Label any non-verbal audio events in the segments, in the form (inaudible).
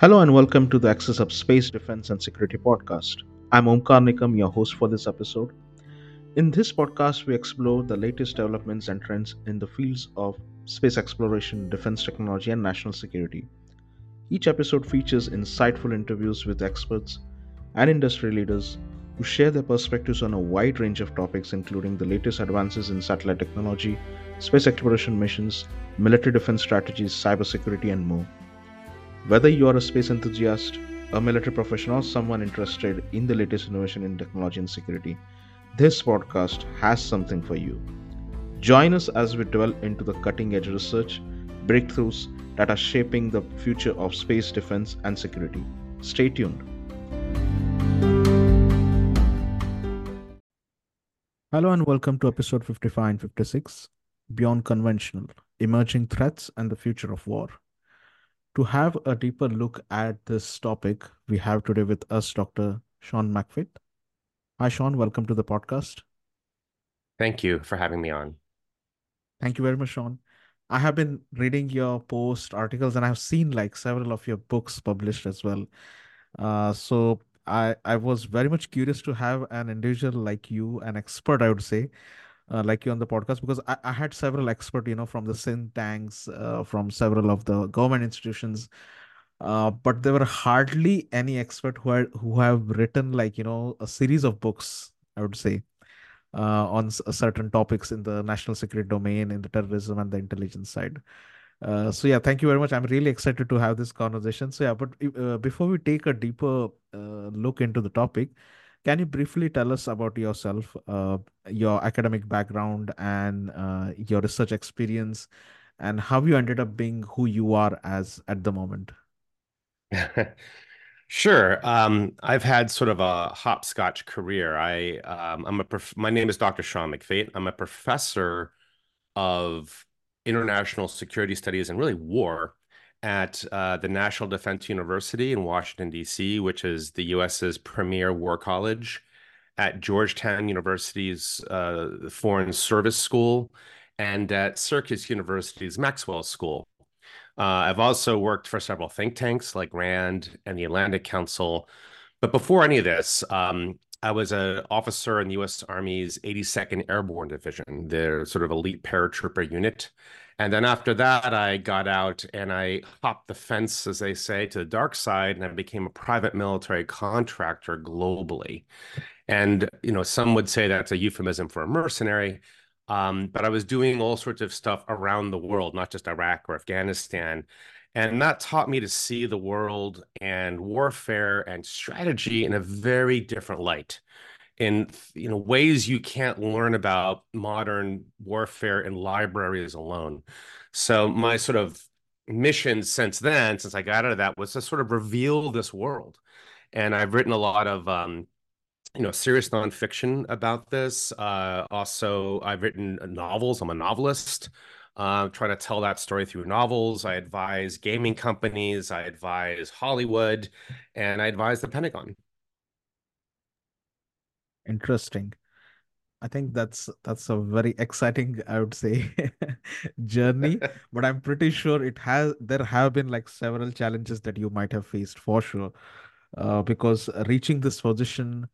Hello and welcome to the Access Hub Space Defense and Security podcast. I'm Omkar Nikam, your host for this episode. In this podcast, we explore the latest developments and trends in the fields of space exploration, defense technology, and national security. Each episode features insightful interviews with experts and industry leaders who share their perspectives on a wide range of topics, including the latest advances in satellite technology, space exploration missions, military defense strategies, cybersecurity, and more. Whether you are a space enthusiast, a military professional, or someone interested in the latest innovation in technology and security, this podcast has something for you. Join us as we delve into the cutting edge research, breakthroughs that are shaping the future of space defense and security. Stay tuned. Hello and welcome to episode 55 and 56 Beyond Conventional Emerging Threats and the Future of War. To have a deeper look at this topic, we have today with us Dr. Sean McFate. Hi, Sean. Welcome to the podcast. Thank you for having me on. Thank you very much, Sean. I have been reading your post articles and I've seen like several of your books published as well. Uh, so I I was very much curious to have an individual like you, an expert, I would say, uh, like you on the podcast because I, I had several expert you know, from the think tanks, uh, from several of the government institutions, uh, but there were hardly any expert who had who have written like you know a series of books. I would say uh, on s- certain topics in the national security domain, in the terrorism and the intelligence side. Uh, so yeah, thank you very much. I'm really excited to have this conversation. So yeah, but uh, before we take a deeper uh, look into the topic, can you briefly tell us about yourself, uh, your academic background, and uh, your research experience, and how you ended up being who you are as at the moment? (laughs) Sure. Um, I've had sort of a hopscotch career. I um, I'm a prof my name is Dr. Sean McFate. I'm a professor of international security studies and really war at uh, the National Defense University in Washington, D.C., which is the U.S.'s premier war college, at Georgetown University's uh, Foreign Service School, and at Syracuse University's Maxwell School. Uh, I've also worked for several think tanks like RAND and the Atlantic Council. But before any of this, um, I was an officer in the U.S. Army's 82nd Airborne Division, their sort of elite paratrooper unit. And then after that, I got out and I hopped the fence, as they say, to the dark side, and I became a private military contractor globally. And, you know, some would say that's a euphemism for a mercenary. Um, but I was doing all sorts of stuff around the world, not just Iraq or Afghanistan. And that taught me to see the world and warfare and strategy in a very different light in you know ways you can't learn about modern warfare in libraries alone. So my sort of mission since then, since I got out of that, was to sort of reveal this world. And I've written a lot of um, you know serious nonfiction about this. Uh, also, I've written novels. I'm a novelist. Uh, trying to tell that story through novels. I advise gaming companies. I advise Hollywood, and I advise the Pentagon. Interesting. I think that's that's a very exciting, I would say, (laughs) journey. (laughs) But I'm pretty sure it has there have been like several challenges that you might have faced for sure. Uh, because reaching this position,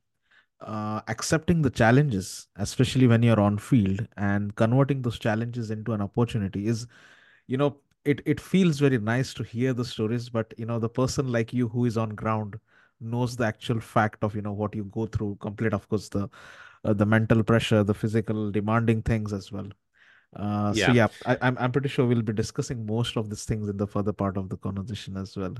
uh, accepting the challenges, especially when you're on field, and converting those challenges into an opportunity is, you know, it it feels very nice to hear the stories, but you know, the person like you who is on ground knows the actual fact of, you know, what you go through, complete, of course, the uh, the mental pressure, the physical demanding things as well. Uh, so Yeah. yeah, I, I'm I'm pretty sure we'll be discussing most of these things in the further part of the conversation as well.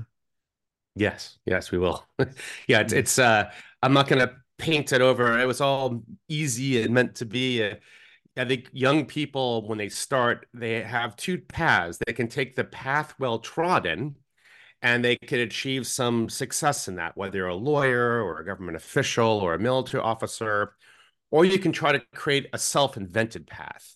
Yes. Yes, we will. (laughs) Yeah. It's it's. Uh, I'm not going to paint it over. It was all easy and meant to be. Uh, I think young people, when they start, they have two paths. They can take the path well trodden, and they could achieve some success in that, whether you're a lawyer or a government official or a military officer, or you can try to create a self-invented path.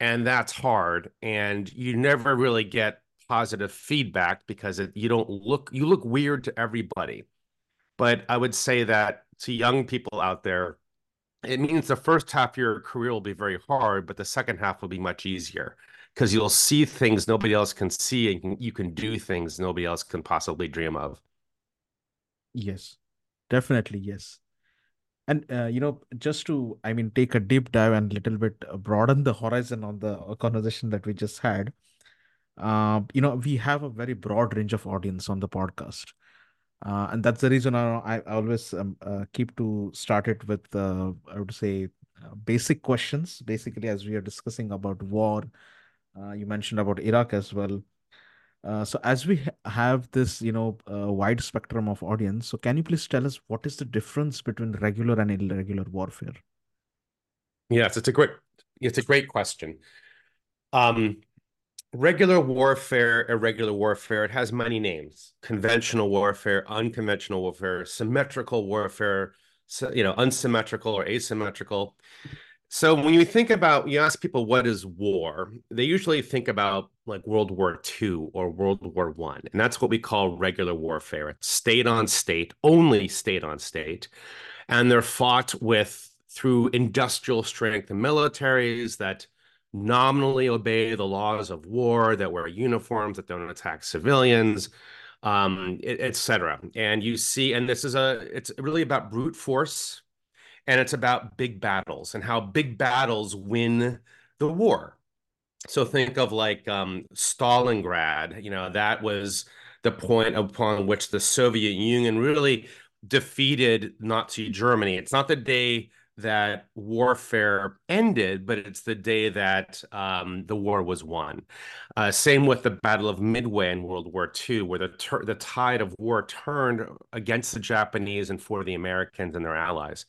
And that's hard. And you never really get positive feedback because it, you don't look, you look weird to everybody. But I would say that to young people out there, it means the first half of your career will be very hard, but the second half will be much easier because you'll see things nobody else can see and you can do things nobody else can possibly dream of. Yes, definitely. Yes. And uh, you know, just to, I mean, take a deep dive and a little bit uh, broaden the horizon on the uh, conversation that we just had. Uh, you know, we have a very broad range of audience on the podcast, uh, and that's the reason I, I always um, uh, keep to start it with, I would say, basic questions. Basically, as we are discussing about war, uh, you mentioned about Iraq as well. Uh, so as we ha- have this, you know, uh, wide spectrum of audience, so can you please tell us what is the difference between regular and irregular warfare? Yes, it's a great it's a great question. Um, regular warfare, irregular warfare, it has many names: conventional warfare, unconventional warfare, symmetrical warfare, you know, unsymmetrical or asymmetrical. So when you think about, you ask people what is war, they usually think about like World War II or World War One, and that's what we call regular warfare. It's state on state, only state on state, and they're fought with through industrial strength and militaries that nominally obey the laws of war, that wear uniforms, that don't attack civilians, um, etc. And you see, and this is a, it's really about brute force and it's about big battles and how big battles win the war. So think of like um, Stalingrad, you know, that was the point upon which the Soviet Union really defeated Nazi Germany. It's not the day that warfare ended, but it's the day that um, the war was won. Uh, same with the Battle of Midway in World War II, where the the tide of war turned against the Japanese and for the Americans and their allies.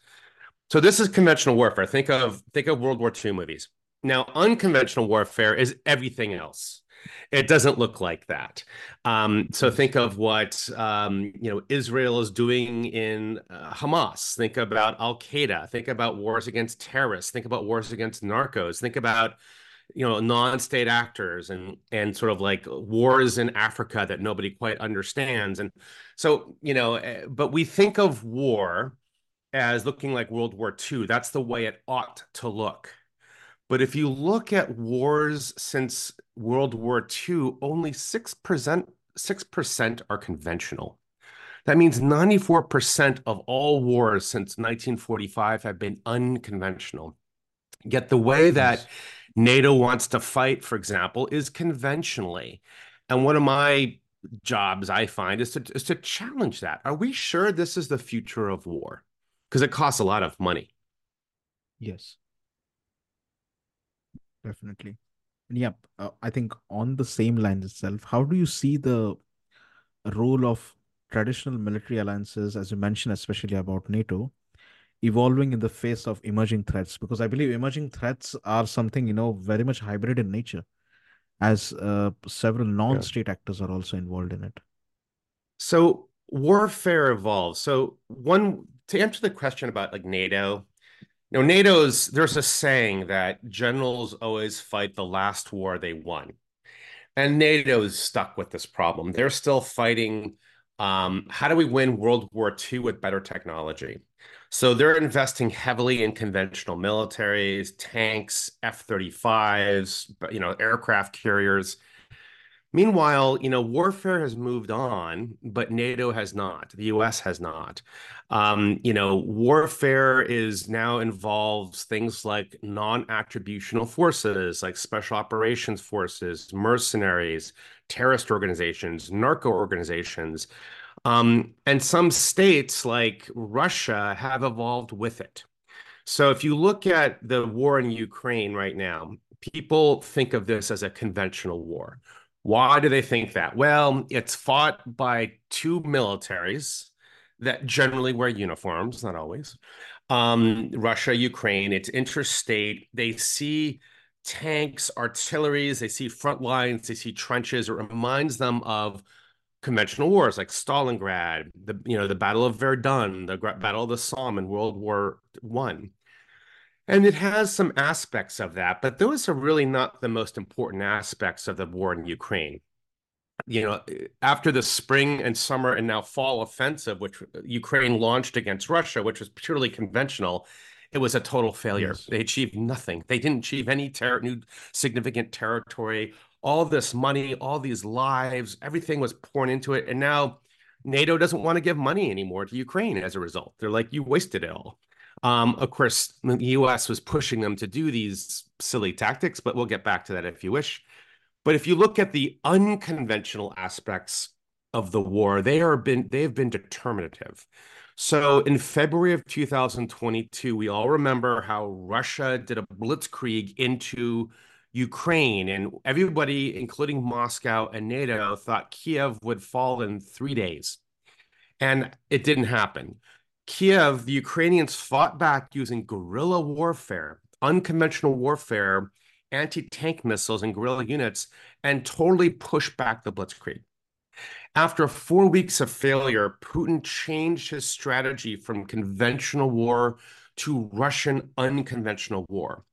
So this is conventional warfare. Think of think of World War II movies. Now, unconventional warfare is everything else. It doesn't look like that. Um, so think of what um, you know Israel is doing in uh, Hamas. Think about Al Qaeda. Think about wars against terrorists. Think about wars against narcos. Think about you know non-state actors and and sort of like wars in Africa that nobody quite understands. And so you know, eh, but we think of war as looking like World War II. That's the way it ought to look. But if you look at wars since World War II, only 6%, 6% are conventional. That means 94% of all wars since 1945 have been unconventional. Yet the way that NATO wants to fight, for example, is conventionally. And one of my jobs I find is to, is to challenge that. Are we sure this is the future of war? Because it costs a lot of money. Yes, definitely. And yeah, uh, I think on the same lines itself, how do you see the role of traditional military alliances, as you mentioned, especially about NATO, evolving in the face of emerging threats? Because I believe emerging threats are something, you know, very much hybrid in nature, as uh, several non-state yeah. actors are also involved in it. So warfare evolves. So one to answer the question about like NATO, you know, NATO's there's a saying that generals always fight the last war they won. And NATO is stuck with this problem. They're still fighting um, how do we win World War II with better technology? So they're investing heavily in conventional militaries, tanks, F-35s, you know, aircraft carriers. Meanwhile, you know, warfare has moved on, but NATO has not. The US has not. Um, you know, warfare is now involves things like non-attributional forces, like special operations forces, mercenaries, terrorist organizations, narco organizations. Um, and some states like Russia have evolved with it. So if you look at the war in Ukraine right now, people think of this as a conventional war why do they think that? Well, it's fought by two militaries that generally wear uniforms, not always. Um, Russia, Ukraine, it's interstate. They see tanks, artilleries, they see front lines, they see trenches. It reminds them of conventional wars like Stalingrad, the you know the Battle of Verdun, the Battle of the Somme in World War One. And it has some aspects of that, but those are really not the most important aspects of the war in Ukraine. You know, after the spring and summer and now fall offensive, which uh, Ukraine launched against Russia, which was purely conventional, it was a total failure. Yes. They achieved nothing. They didn't achieve any ter- new significant territory. All this money, all these lives, everything was poured into it. And now NATO doesn't want to give money anymore to Ukraine as a result. They're like, you wasted it all. Um, of course, the US was pushing them to do these silly tactics, but we'll get back to that if you wish. But if you look at the unconventional aspects of the war, they are been they have been determinative. So in February of 2022, we all remember how Russia did a blitzkrieg into Ukraine, and everybody, including Moscow and NATO, thought Kiev would fall in three days. And it didn't happen. Kiev, the Ukrainians fought back using guerrilla warfare, unconventional warfare, anti tank missiles, and guerrilla units, and totally pushed back the blitzkrieg. After four weeks of failure, Putin changed his strategy from conventional war to Russian unconventional war.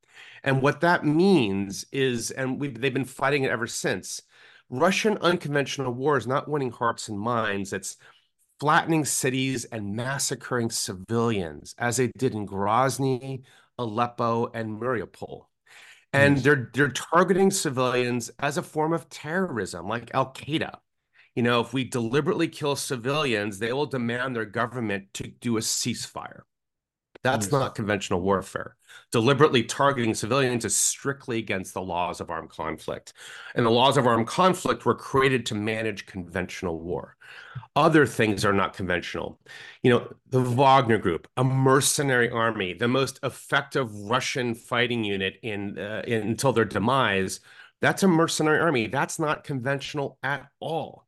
And what that means is, and they've been fighting it ever since, Russian unconventional war is not winning hearts and minds. It's flattening cities and massacring civilians, as they did in Grozny, Aleppo, and Mariupol. And they're they're targeting civilians as a form of terrorism, like Al Qaeda. You know, if we deliberately kill civilians, they will demand their government to do a ceasefire. That's not conventional warfare. Deliberately targeting civilians is strictly against the laws of armed conflict. And the laws of armed conflict were created to manage conventional war. Other things are not conventional. You know, the Wagner Group, a mercenary army, the most effective Russian fighting unit in, uh, in until their demise, that's a mercenary army. That's not conventional at all.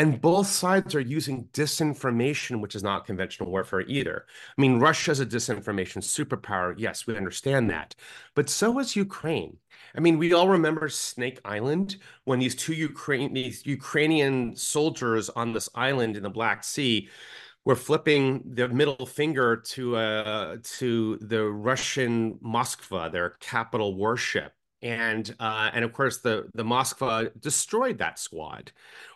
And both sides are using disinformation, which is not conventional warfare either. I mean, Russia's a disinformation superpower. Yes, we understand that. But so is Ukraine. I mean, we all remember Snake Island when these two Ukraine these Ukrainian soldiers on this island in the Black Sea were flipping the middle finger to uh, to the Russian Moskva, their capital warship and uh, and of course the the Moskva destroyed that squad.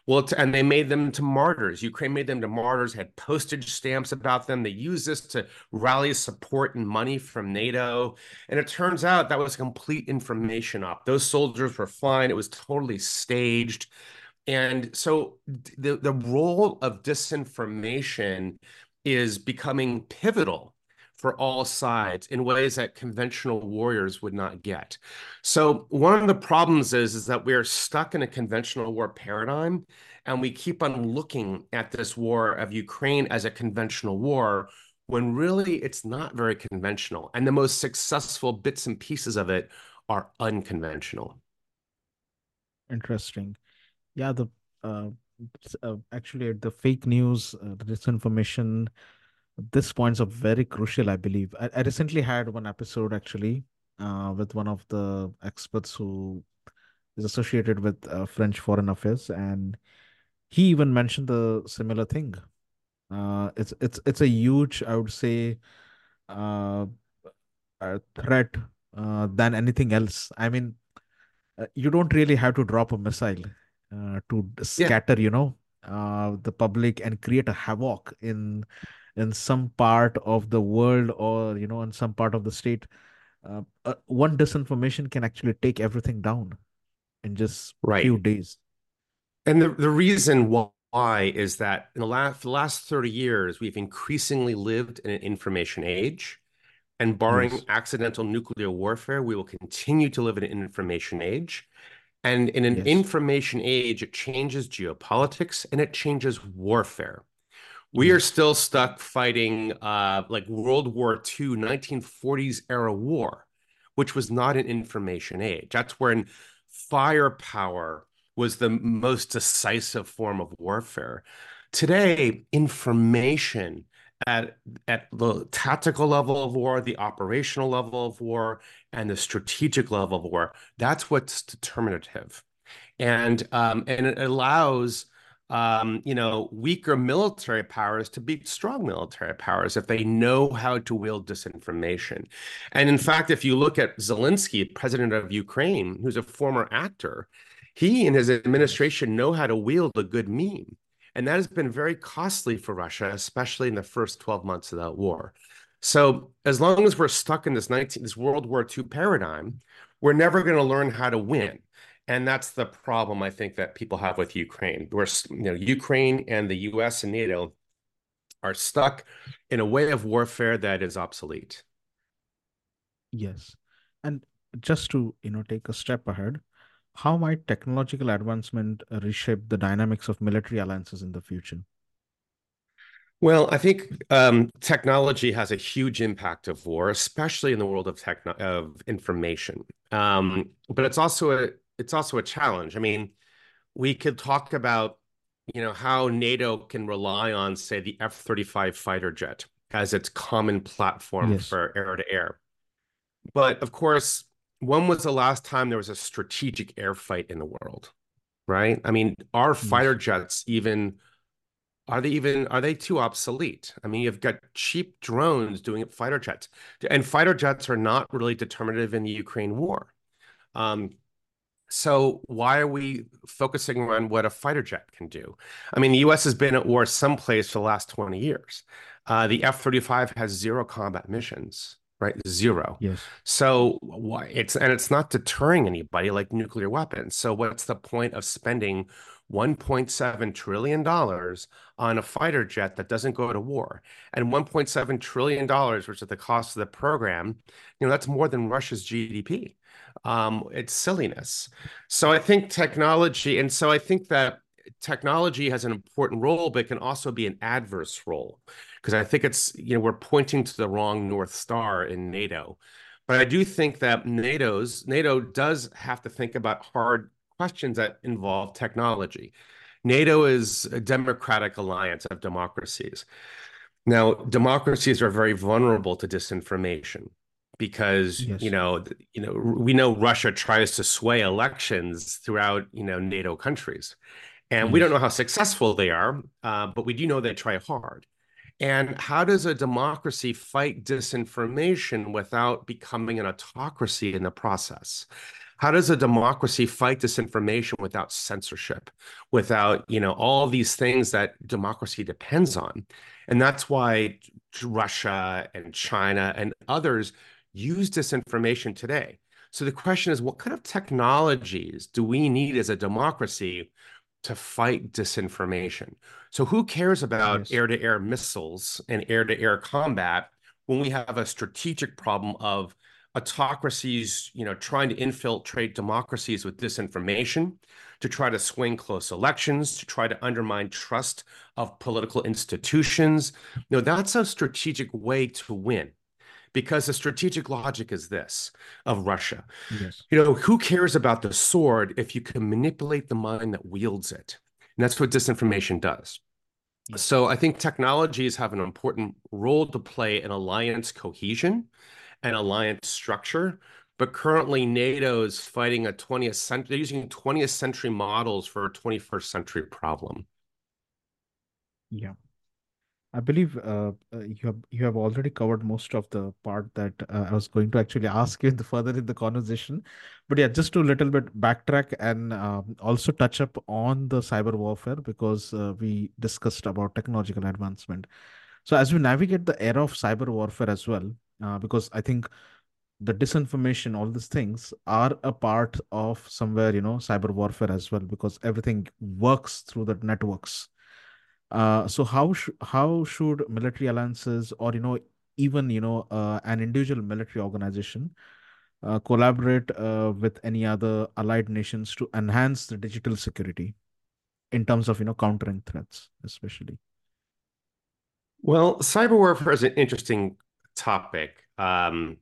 Well, and they made them to martyrs. Ukraine made them to martyrs. Had postage stamps about them. They used this to rally support and money from NATO. And it turns out that was a complete information op. Those soldiers were fine. It was totally staged. And so the the role of disinformation is becoming pivotal for all sides in ways that conventional warriors would not get. So one of the problems is, is that we are stuck in a conventional war paradigm, and we keep on looking at this war of Ukraine as a conventional war when really it's not very conventional. And the most successful bits and pieces of it are unconventional. Interesting. Yeah, the uh, uh, actually the fake news, uh, the disinformation, this point's are very crucial, I believe. I, I recently had one episode actually uh, with one of the experts who is associated with uh, French Foreign Affairs, and he even mentioned the similar thing. Uh, it's it's it's a huge, I would say, uh, threat uh, than anything else. I mean, uh, you don't really have to drop a missile uh, to scatter, yeah. you know, uh, the public and create a havoc in in some part of the world or you know in some part of the state uh, uh, one disinformation can actually take everything down in just right. few days and the, the reason why is that in the last, the last 30 years we've increasingly lived in an information age and barring yes. accidental nuclear warfare we will continue to live in an information age and in an yes. information age it changes geopolitics and it changes warfare we are still stuck fighting uh, like World War II, 1940s era war, which was not an information age. That's when firepower was the most decisive form of warfare. Today, information at, at the tactical level of war, the operational level of war, and the strategic level of war, that's what's determinative. And, um, and it allows um, you know, weaker military powers to beat strong military powers if they know how to wield disinformation. And in fact, if you look at Zelensky, president of Ukraine, who's a former actor, he and his administration know how to wield a good meme. And that has been very costly for Russia, especially in the first 12 months of that war. So as long as we're stuck in this 19 this World War II paradigm, we're never going to learn how to win. And that's the problem I think that people have with Ukraine. Where you know Ukraine and the US and NATO are stuck in a way of warfare that is obsolete. Yes. And just to, you know, take a step ahead, how might technological advancement reshape the dynamics of military alliances in the future? Well, I think um, technology has a huge impact of war, especially in the world of techno of information. Um, but it's also a it's also a challenge. I mean, we could talk about you know how NATO can rely on, say, the F-35 fighter jet as its common platform Yes. for air to air. But of course, when was the last time there was a strategic air fight in the world? Right? I mean, are fighter jets even are they even are they too obsolete? I mean, you've got cheap drones doing fighter jets, and fighter jets are not really determinative in the Ukraine war. Um, so why are we focusing on what a fighter jet can do? I mean, the U.S. has been at war someplace for the last 20 years. Uh, the F-35 has zero combat missions, right? Zero. Yes. So why it's and it's not deterring anybody like nuclear weapons. So what's the point of spending 1.7 trillion dollars on a fighter jet that doesn't go to war? And 1.7 trillion dollars, which is the cost of the program, you know, that's more than Russia's GDP. Um, it's silliness. So I think technology, and so I think that technology has an important role, but can also be an adverse role because I think it's, you know, we're pointing to the wrong North Star in NATO. But I do think that NATO's NATO does have to think about hard questions that involve technology. NATO is a democratic alliance of democracies. Now, democracies are very vulnerable to disinformation because Yes. you know you know we know Russia tries to sway elections throughout you know NATO countries, and we don't know how successful they are, uh, but we do know they try hard. And how does a democracy fight disinformation without becoming an autocracy in the process? How does a democracy fight disinformation without censorship, without, you know, all these things that democracy depends on? And that's why Russia and China and others use disinformation today. So the question is, what kind of technologies do we need as a democracy to fight disinformation? So who cares about air-to-air missiles and air-to-air combat when we have a strategic problem of autocracies, you know, trying to infiltrate democracies with disinformation, to try to swing close elections, to try to undermine trust of political institutions. No, that's a strategic way to win because the strategic logic is this of Russia. Yes. You know, who cares about the sword if you can manipulate the mind that wields it? And that's what disinformation does. Yes. So I think technologies have an important role to play in alliance cohesion and alliance structure. But currently, NATO is fighting a 20th century, they're using 20th century models for a 21st century problem. Yeah. I believe uh, uh, you have you have already covered most of the part that uh, I was going to actually (laughs) ask you in the further in the conversation. But yeah, just to a little bit backtrack and um, also touch up on the cyber warfare because uh, we discussed about technological advancement. So as we navigate the era of cyber warfare as well, uh, because I think the disinformation, all these things are a part of somewhere, you know, cyber warfare as well, because everything works through the networks. Uh, so how sh how should military alliances or you know even you know uh, an individual military organization uh, collaborate uh, with any other allied nations to enhance the digital security in terms of you know countering threats, especially? Well, cyber warfare is an interesting topic um,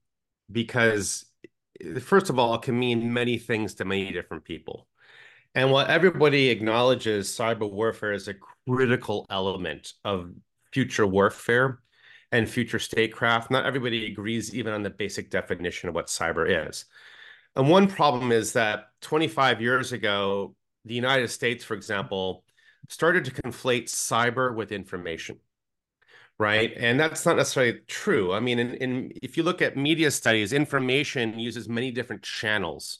because, first of all, it can mean many things to many different people. And while everybody acknowledges cyber warfare is a critical element of future warfare and future statecraft, not everybody agrees even on the basic definition of what cyber is. And one problem is that 25 years ago, the United States, for example, started to conflate cyber with information right? And that's not necessarily true. I mean, in, in, if you look at media studies, information uses many different channels.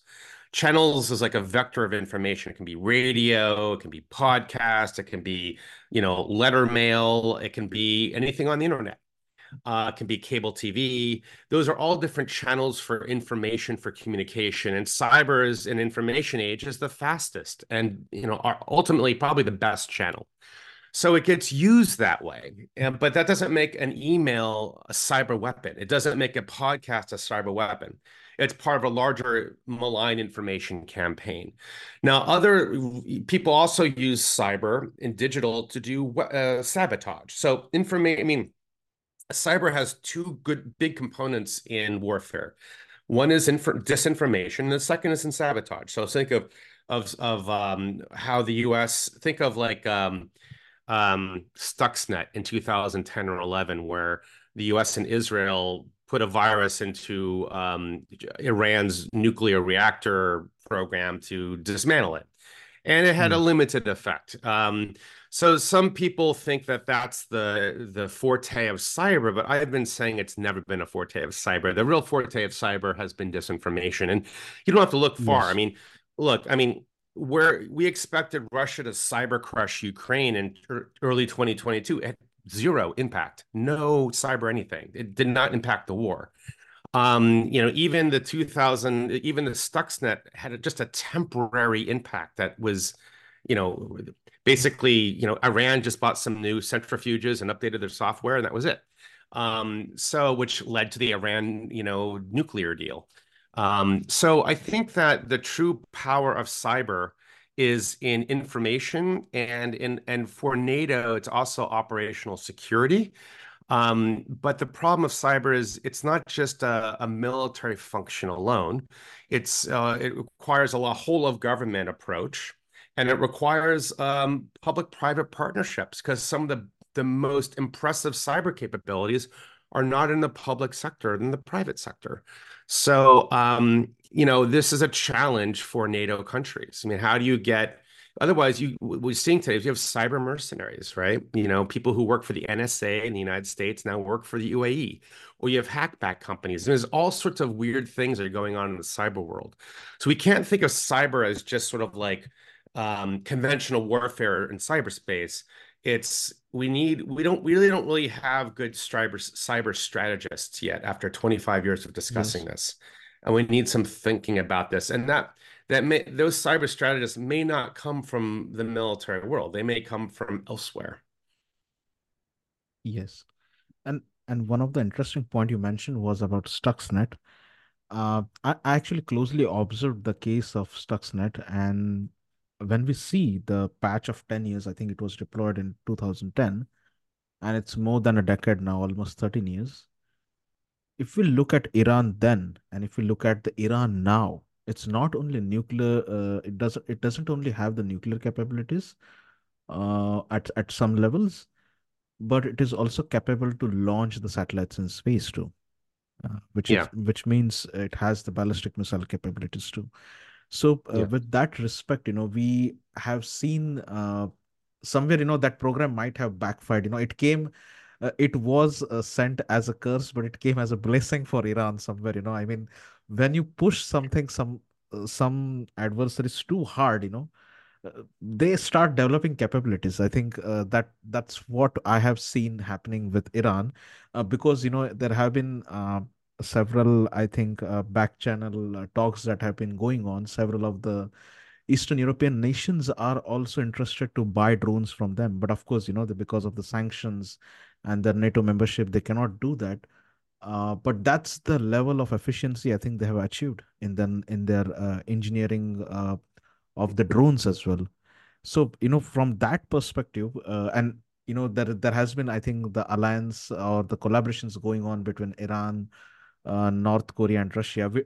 Channels is like a vector of information. It can be radio, it can be podcast, it can be, you know, letter mail, it can be anything on the internet. uh, can be cable TV. Those are all different channels for information for communication. And cyber is an information age is the fastest and you know are ultimately probably the best channel. So it gets used that way. And, but that doesn't make an email a cyber weapon. It doesn't make a podcast a cyber weapon. It's part of a larger malign information campaign. Now, other people also use cyber and digital to do uh, sabotage. So, information, I mean, cyber has two good big components in warfare. One is inf- disinformation, and the second is in sabotage. So think of of of um, how the U.S. think of like um, um, Stuxnet in 2010 or 11, where the U.S. and Israel put a virus into um, Iran's nuclear reactor program to dismantle it. And it had mm. a hmm. limited effect. Um, so some people think that that's the the forte of cyber, but I've been saying it's never been a forte of cyber. The real forte of cyber has been disinformation, and you don't have to look far. Yes. I mean, look, I mean, where we expected Russia to cyber crush Ukraine in early 2022, it zero impact, no cyber anything. It did not impact the war. Um, you know, even the 2000, even the Stuxnet had just a temporary impact that was, you know, basically, you know, Iran just bought some new centrifuges and updated their software, and that was it. Um, so, which led to the Iran, you know, nuclear deal. Um, so I think that the true power of cyber is in information and in and for NATO, it's also operational security. Um, but the problem of cyber is it's not just a, a military function alone. It's uh, it requires a whole of government approach, and it requires um, public-private partnerships because some of the the most impressive cyber capabilities are not in the public sector, in the private sector. So, um, you know, this is a challenge for NATO countries. I mean, how do you get Otherwise, you we're seeing today is you have cyber mercenaries, right? You know, people who work for the NSA in the United States now work for the UAE, or you have hackback companies. And there's all sorts of weird things that are going on in the cyber world. So we can't think of cyber as just sort of like um, conventional warfare in cyberspace. It's we need we don't we really don't really have good cyber cyber strategists yet after 25 years of discussing yes. this, and we need some thinking about this. And that that may those cyber strategists may not come from the military world. They may come from elsewhere. Yes. And and one of the interesting point you mentioned was about stuxnet. Uh, I, I actually closely observed the case of stuxnet and when we see the patch of 10 years i think it was deployed in 2010 and it's more than a decade now almost 13 years if we look at iran then and if we look at the iran now it's not only nuclear uh, it doesn't it doesn't only have the nuclear capabilities uh, at at some levels but it is also capable to launch the satellites in space too uh, which yeah. is which means it has the ballistic missile capabilities too so uh, yeah. with that respect you know we have seen uh, somewhere you know that program might have backfired you know it came uh, it was uh, sent as a curse but it came as a blessing for iran somewhere you know. I mean when you push something some uh, some adversaries too hard you know uh, they start developing capabilities. I think uh, that that's what i have seen happening with iran uh, because you know there have been several i think uh, back channel talks that have been going on. Several of the eastern european nations are also interested to buy drones from them. But of course you know because of the sanctions and their nato membership they cannot do that uh, but that's the level of efficiency I think they have achieved in then in their uh, engineering uh, of the drones as well. So you know from that perspective, uh, and you know there there has been I think the alliance or the collaborations going on between Iran, uh, North Korea, and Russia. We,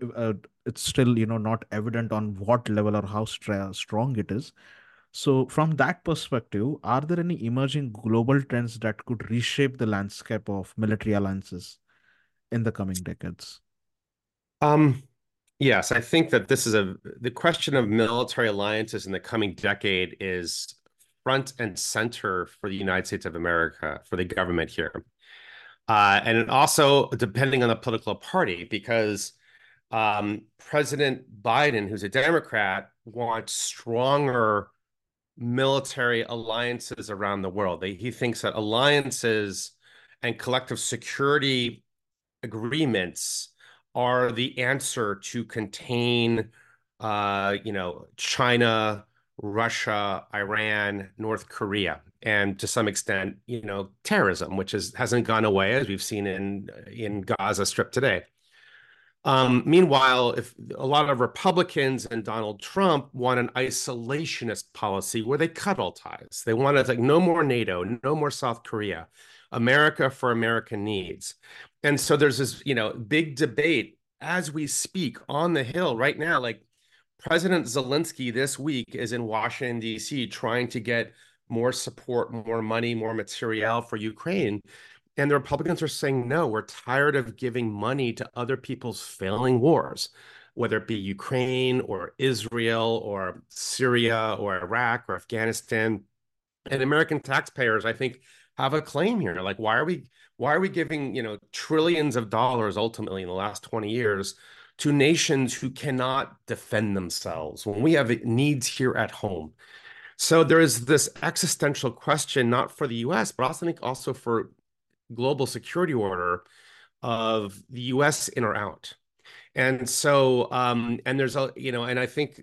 it's still you know not evident on what level or how strong it is. So from that perspective, are there any emerging global trends that could reshape the landscape of military alliances? in the coming decades? Um, yes, I think that this is a the question of military alliances in the coming decade is front and center for the United States of America, for the government here. Uh, and also depending on the political party, because um, President Biden, who's a Democrat, wants stronger military alliances around the world. He thinks that alliances and collective security agreements are the answer to contain, uh, you know, China, Russia, Iran, North Korea, and to some extent, you know, terrorism, which is hasn't gone away as we've seen in in Gaza Strip today. Um, meanwhile, if a lot of Republicans and Donald Trump want an isolationist policy where they cut all ties, they want to like no more NATO, no more South Korea, America for American needs. And so there's this, you know, big debate as we speak on the Hill right now. Like President Zelensky this week is in Washington, D.C., trying to get more support, more money, more material for Ukraine. And the Republicans are saying, no, we're tired of giving money to other people's failing wars, whether it be Ukraine or Israel or Syria or Iraq or Afghanistan. And American taxpayers, I think, have a claim here. Like, why are we why are we giving, you know, trillions of dollars ultimately in the last 20 years to nations who cannot defend themselves when we have needs here at home? So there is this existential question, not for the US, but also I think also for global security order of the US in or out. And so, um, and there's a, you know, and I think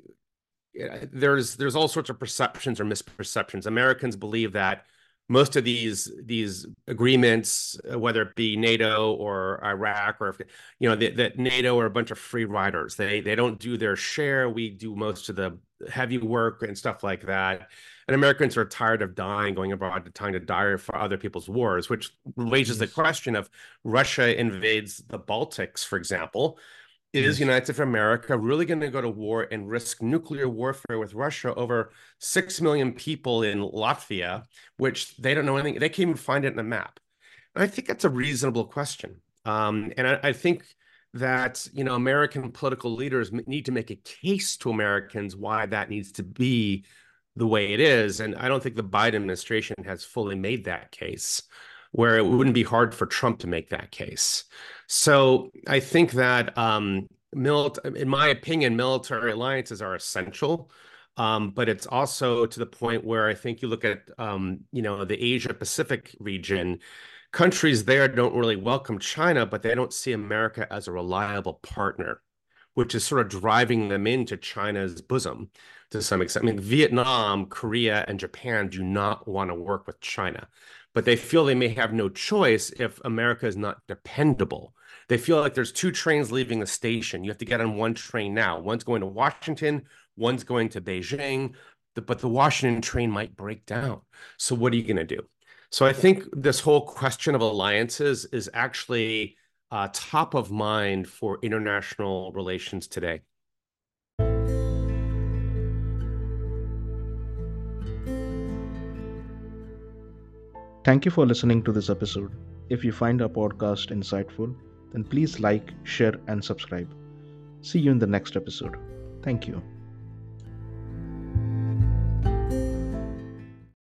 there's there's all sorts of perceptions or misperceptions. Americans believe that most of these these agreements, whether it be NATO or Iraq or you know that, that NATO are a bunch of free riders. They they don't do their share. We do most of the heavy work and stuff like that. And Americans are tired of dying, going abroad, trying to die for other people's wars, which raises the question of Russia invades the Baltics, for example. Is United States of America really going to go to war and risk nuclear warfare with Russia over 6 million people in Latvia, which they don't know anything? They can't even find it in a map. And I think that's a reasonable question. Um, and I, I think that you know American political leaders need to make a case to Americans why that needs to be the way it is. And I don't think the Biden administration has fully made that case, where it wouldn't be hard for Trump to make that case. So I think that, um, in my opinion, military alliances are essential. Um, but it's also to the point where I think you look at, um, you know, the Asia Pacific region, countries there don't really welcome China, but they don't see America as a reliable partner, which is sort of driving them into China's bosom to some extent. I mean, Vietnam, Korea, and Japan do not want to work with China, but they feel they may have no choice if America is not dependable. They feel like there's two trains leaving the station. You have to get on one train now. One's going to Washington, one's going to Beijing, but the Washington train might break down. So, what are you going to do? So, I think this whole question of alliances is actually uh, top of mind for international relations today. Thank you for listening to this episode. If you find our podcast insightful, then please like, share, and subscribe. See you in the next episode. Thank you.